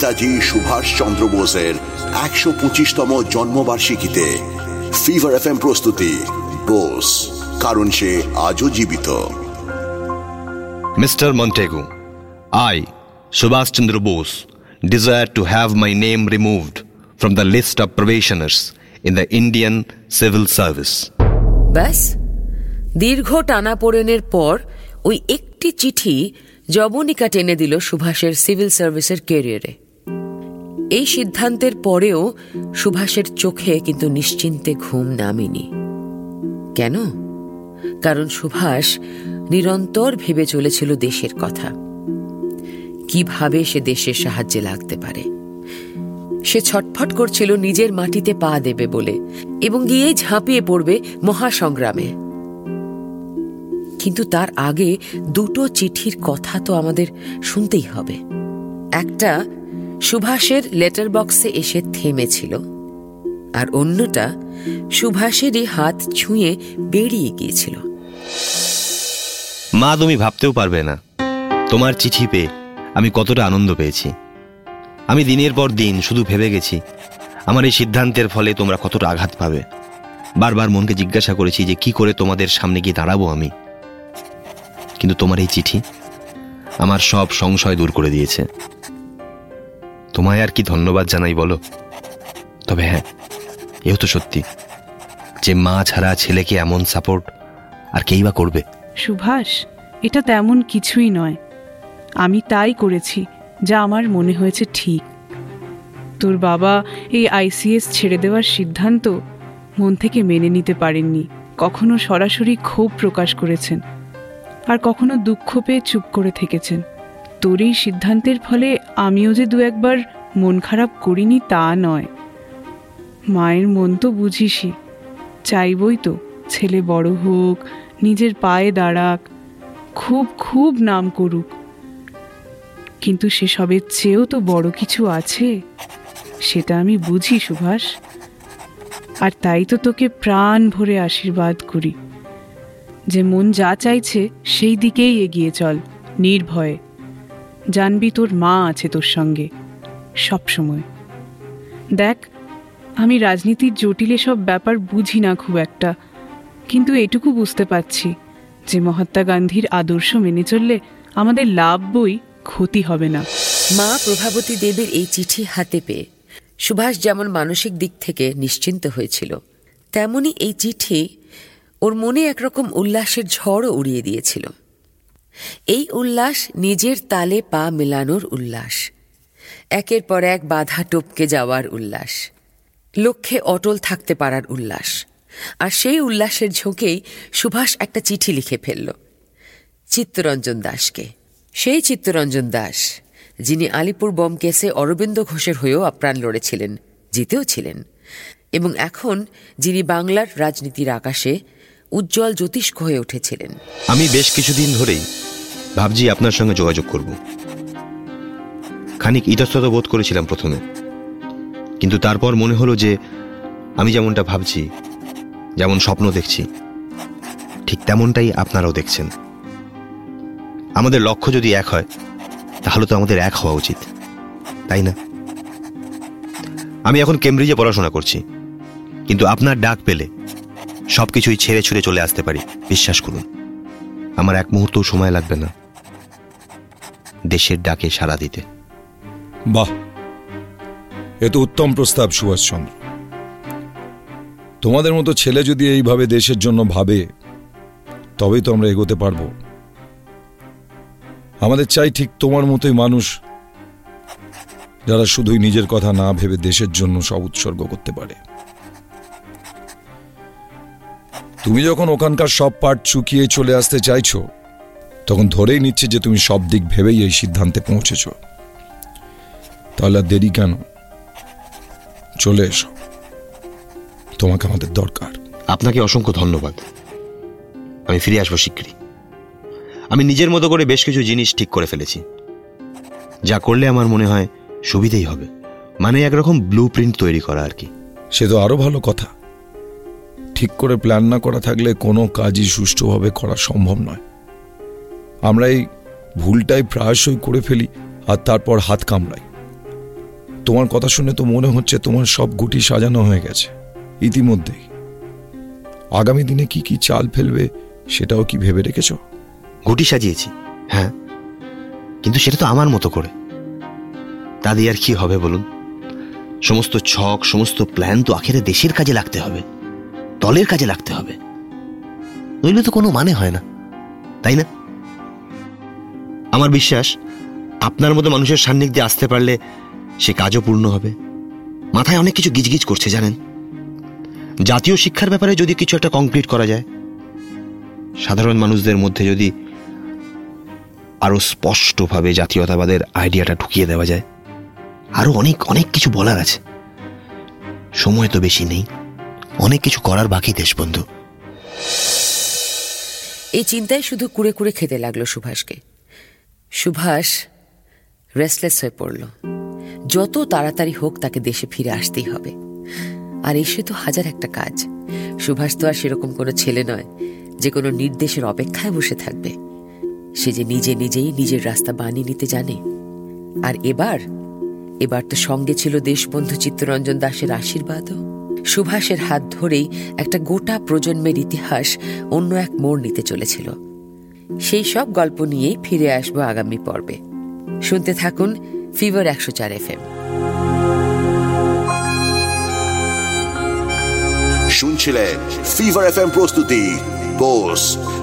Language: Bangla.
নেতাজি সুভাষ চন্দ্র বোসের একশো পঁচিশতম জন্মবার্ষিকীতে ফিভার এফ প্রস্তুতি বোস কারণ সে আজও জীবিত। Mister Montagu I Subhash Chandra Bose desire to have my name removed from the list of probationers in the Indian civil service ব্যাস দীর্ঘ টানা পড়েনের পর ওই একটি চিঠি জবনিকা টেনে দিল সুভাষের সিভিল সার্ভিসের কেরিয়ারে এই সিদ্ধান্তের পরেও সুভাষের চোখে কিন্তু নিশ্চিন্তে ঘুম নামেনি। কেন? কারণ সুভাষ নিরন্তর ভেবে চলেছিল দেশের কথা। কীভাবে সে দেশের সাহায্যে লাগতে পারে? সে ছটফট করছিল নিজের মাটিতে পা দেবে বলে এবং গিয়ে ঝাঁপিয়ে পড়বে মহাসংগ্রামে। কিন্তু তার আগে দুটো চিঠির কথা তো আমাদের শুনতেই হবে। একটা সুভাষের লেটার বক্সে এসে থেমেছিল, আর অন্যটা সুভাষেরই হাত ছুঁয়ে বেরিয়ে গিয়েছিল। মা, তুমি ভাবতেও পারবে না, তোমার চিঠি পেয়ে আমি কতটা আনন্দ পেয়েছি। আমি দিনের পর দিন শুধু ভেবে গেছি, আমার এই সিদ্ধান্তের ফলে তোমরা কতটা আঘাত পাবে। বারবার মনকে জিজ্ঞাসা করেছি যে কি করে তোমাদের সামনে গিয়ে দাঁড়াবো আমি। কিন্তু তোমার এই চিঠি আমার সব সংশয় দূর করে দিয়েছে। তোমায় আর কি ধন্যবাদ জানাই বলো? তবে হ্যাঁ এও তো সত্যি যে মা ছাড়া ছেলেকে এমন সাপোর্ট আর কেই বা করবে? সুভাষ, এটা তেমন কিছুই নয়। আমি তাই করেছি, যা আমার মনে হয়েছে ঠিক। তোর বাবা এই আইসিএস ছেড়ে দেওয়ার সিদ্ধান্ত মন থেকে মেনে নিতে পারেননি। কখনো সরাসরি ক্ষোভ প্রকাশ করেছেন, আর কখনো দুঃখ পেয়ে চুপ করে থেকেছেন। তোর এই সিদ্ধান্তের ফলে আমিও যে দু একবার মন খারাপ করিনি তা নয়। মায়ের মন তো বুঝিসই। চাইবই তো, ছেলে বড় হোক, নিজের পায়ে দাঁড়াক, খুব খুব নাম করুক। কিন্তু সেসবের চেয়েও তো বড় কিছু আছে, সেটা আমি বুঝি, সুভাষ। আর তাই তো তোকে প্রাণ ভরে আশীর্বাদ করি। যে মন যা চাইছে, সেই দিকেই এগিয়ে চল, নির্ভয়ে। জানবি তোর মা আছে তোর সঙ্গে। সব সময়। দেখ, আমি রাজনীতির জটিল সব ব্যাপার বুঝি না খুব একটা, কিন্তু এটুকু বুঝতে পারছি যে মহাত্মা গান্ধীর আদর্শ মেনে চললে আমাদের লাভ বই ক্ষতি হবে না। মা প্রভাবতী দেবীর এই চিঠি হাতে পেয়ে সুভাষ যেমন মানসিক দিক থেকে নিশ্চিন্ত হয়েছিল, তেমনি এই চিঠি ওর মনে একরকম উল্লাসের ঝড়ও উড়িয়ে দিয়েছিল। এই উল্লাস নিজের তালে পা মেলানোর উল্লাস। একের পর এক বাধা টপকে যাওয়ার উল্লাস। লক্ষ্যে অটল থাকতে পারার উল্লাস। আর সেই উল্লাসের ঝোঁকেই সুভাষ একটা চিঠি লিখে ফেলল। চিত্তরঞ্জন দাসকে। সেই চিত্তরঞ্জন দাস, যিনি আলিপুর বম কেসে অরবিন্দ ঘোষের হয়েও আপ্রাণ লড়েছিলেন, জিতেও ছিলেন। এবং এখন যিনি বাংলার রাজনীতির আকাশে উজ্জ্বল জ্যোতিষ্ক হয়ে উঠেছিলেন। আমি বেশ কিছুদিন ধরেই ভাবছি আপনার সঙ্গে যোগাযোগ করব। খানিক ইতস্তত বোধ করেছিলাম প্রথমে। কিন্তু তারপর মনে হলো যে আমি যেমনটা ভাবছি, যেমন স্বপ্ন দেখছি, ঠিক তেমনটাই আপনারাও দেখছেন। আমাদের লক্ষ্য যদি এক হয়, তাহলে তো আমাদের এক হওয়া উচিত, তাই না? আমি এখন কেমব্রিজে পড়াশোনা করছি, কিন্তু আপনার ডাক পেলে সবকিছুই ছেড়ে ছুড়ে চলে আসতে পারি। বিশ্বাস করুন, আমার এক মুহূর্তও সময় লাগবে না দেশের ডাকে সাড়া দিতে। বাহ, এ তো উত্তম প্রস্তাব, সুভাষচন্দ্র। তোমাদের মতো ছেলে যদি এইভাবে দেশের জন্য ভাবে, তবেই তো আমরা এগোতে পারব। আমাদের চাই ঠিক তোমার মতোই মানুষ, যারা শুধুই নিজের কথা না ভেবে দেশের জন্য সব উৎসর্গ করতে পারে। তুমি যখন ওখানকার সব পার্ট চুকিয়ে চলে আসতে চাইছো তখন ধরেই নিচ্ছে যে তুমি সব দিক ভেবেই এই সিদ্ধান্তে পৌঁছেছ। তাহলে আর দেরি কেন? চলে এসো। তোমাকে আমাদের দরকার। আপনাকে অসংখ্য ধন্যবাদ। আমি ফিরে আসব শীঘ্রই আমি নিজের মতো করে বেশ কিছু জিনিস ঠিক করে ফেলেছি। যা করলে আমার মনে হয় সুবিধেই হবে। মানে একরকম ব্লু প্রিন্ট তৈরি করা আর কি। সে তো আরও ভালো কথা। ঠিক করে প্ল্যান না করা থাকলে কোনো কাজই সুষ্ঠুভাবে করা সম্ভব নয়। আমরা এই ভুলটাই প্রায়শই করে ফেলি আর তারপর হাত কামড়াই। তোমার কথা শুনে তো মনে হচ্ছে তোমার সব গুটি সাজানো হয়ে গেছে। ইতিমধ্যেই। আগামী দিনে কি কি চাল ফেলবে সেটাও কি ভেবে রেখেছো? গুটি সাজিয়েছি হ্যাঁ। কিন্তু সেটা তো আমার মতো করে। তা দিয়ে আর কি হবে বলুন? সমস্ত ছক, সমস্ত প্ল্যান তো আখেরে দেশের কাজে লাগতে হবে। দলের কাজে লাগতে হবে। নইলে তো কোনো মানে হয় না, তাই না? আমার বিশ্বাস, আপনার মতো মানুষের সান্নিধ্যে আসতে পারলে সে কাজও পূর্ণ হবে। মাথায় অনেক কিছু গিজগিজ করছে, জানেন? জাতীয় শিক্ষার ব্যাপারে যদি কিছু একটা কংক্রিট করা যায়, সাধারণ মানুষদের মধ্যে যদি আরও স্পষ্টভাবে জাতীয়তাবাদের আইডিয়াটা ঢুকিয়ে দেওয়া যায়, আরও অনেক অনেক কিছু বলার আছে। সময় তো বেশি নেই। অনেক কিছু করার বাকি দেশবন্ধু এই চিন্তায় শুধু কুড়ে কুড়ে খেতে লাগল সুভাষকে। সুভাষ রেস্টলেস হয়ে পড়ল। যত তাড়াতাড়ি হোক তাকে দেশে ফিরে আসতেই হবে। আর এসে তো হাজার একটা কাজ। সুভাষ তো আর সেরকম কোনো ছেলে নয়, যে কোনো নির্দেশের অপেক্ষায় বসে থাকবে। সে যে নিজে নিজেই নিজের রাস্তা বানিয়ে নিতে জানে। আর এবার এবার তো সঙ্গে ছিল দেশবন্ধু চিত্তরঞ্জন দাসের আশীর্বাদও। সুভাষের হাত ধরেই একটা গোটা প্রজন্মের ইতিহাস অন্য এক মোড় নিতে চলেছিল। সেই সব গল্প নিয়েই ফিরে আসব আগামী পর্বে। শুনতে থাকুন ফিভার একশো চার এফ এম শুনছিলেন ফিভার এফ এম প্রস্তুতি বোস